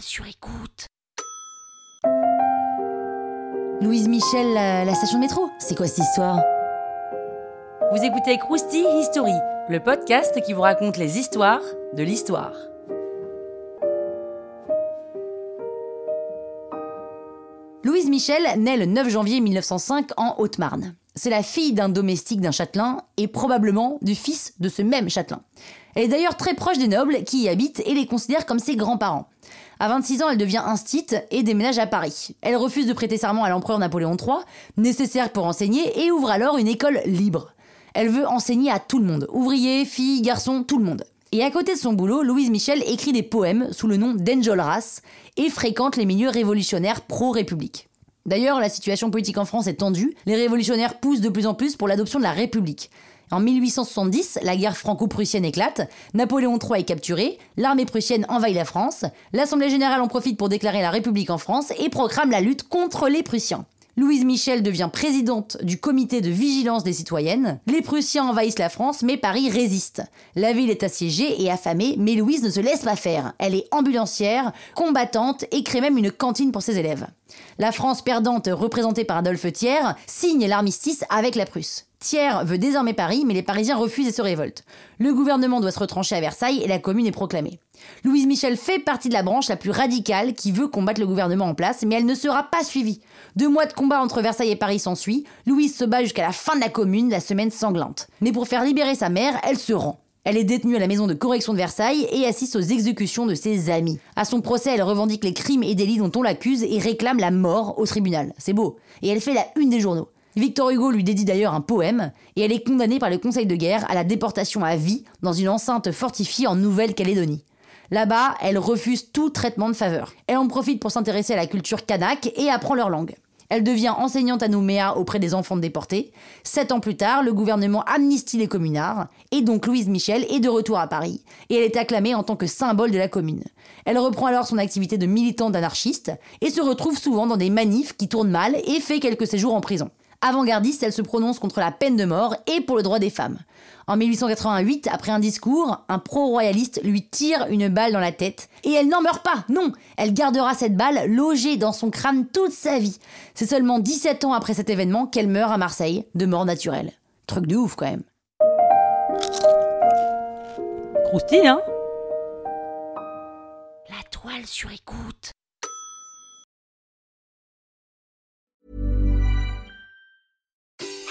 sur écoute. Louise Michel, la, la station de métro C'est quoi cette histoire? Vous écoutez Krusty History, le podcast qui vous raconte les histoires de l'histoire. Louise Michel naît le 9 janvier 1905 en Haute-Marne. C'est la fille d'un domestique d'un châtelain et probablement du fils de ce même châtelain. Elle est d'ailleurs très proche des nobles qui y habitent et les considère comme ses grands-parents. À 26 ans, elle devient instite et déménage à Paris. Elle refuse de prêter serment à l'empereur Napoléon III, nécessaire pour enseigner, et ouvre alors une école libre. Elle veut enseigner à tout le monde, ouvriers, filles, garçons, tout le monde. Et à côté de son boulot, Louise Michel écrit des poèmes sous le nom d'Enjolras et fréquente les milieux révolutionnaires pro-république. D'ailleurs, la situation politique en France est tendue, les révolutionnaires poussent de plus en plus pour l'adoption de la République. En 1870, la guerre franco-prussienne éclate, Napoléon III est capturé, l'armée prussienne envahit la France, l'Assemblée générale en profite pour déclarer la République en France et proclame la lutte contre les Prussiens. Louise Michel devient présidente du comité de vigilance des citoyennes. Les Prussiens envahissent la France, mais Paris résiste. La ville est assiégée et affamée, mais Louise ne se laisse pas faire. Elle est ambulancière, combattante et crée même une cantine pour ses élèves. La France perdante, représentée par Adolphe Thiers, signe l'armistice avec la Prusse. Thiers veut désormais Paris, mais les Parisiens refusent et se révoltent. Le gouvernement doit se retrancher à Versailles et la commune est proclamée. Louise Michel fait partie de la branche la plus radicale qui veut combattre le gouvernement en place, mais elle ne sera pas suivie. Deux mois de combat entre Versailles et Paris s'ensuit. Louise se bat jusqu'à la fin de la commune, la semaine sanglante. Mais pour faire libérer sa mère, elle se rend. Elle est détenue à la maison de correction de Versailles et assiste aux exécutions de ses amis. À son procès, elle revendique les crimes et délits dont on l'accuse et réclame la mort au tribunal. C'est beau. Et elle fait la une des journaux. Victor Hugo lui dédie d'ailleurs un poème, et elle est condamnée par le Conseil de guerre à la déportation à vie dans une enceinte fortifiée en Nouvelle-Calédonie. Là-bas, elle refuse tout traitement de faveur. Elle en profite pour s'intéresser à la culture kanak et apprend leur langue. Elle devient enseignante à Nouméa auprès des enfants déportés. Sept ans plus tard, le gouvernement amnistie les communards, et donc Louise Michel est de retour à Paris, et elle est acclamée en tant que symbole de la commune. Elle reprend alors son activité de militante anarchiste, et se retrouve souvent dans des manifs qui tournent mal et fait quelques séjours en prison. Avant-gardiste, elle se prononce contre la peine de mort et pour le droit des femmes. En 1888, après un discours, un pro-royaliste lui tire une balle dans la tête et elle n'en meurt pas, non Elle gardera cette balle logée dans son crâne toute sa vie. C'est seulement 17 ans après cet événement qu'elle meurt à Marseille, de mort naturelle. Truc de ouf quand même. Croustille, hein? La toile sur écoute.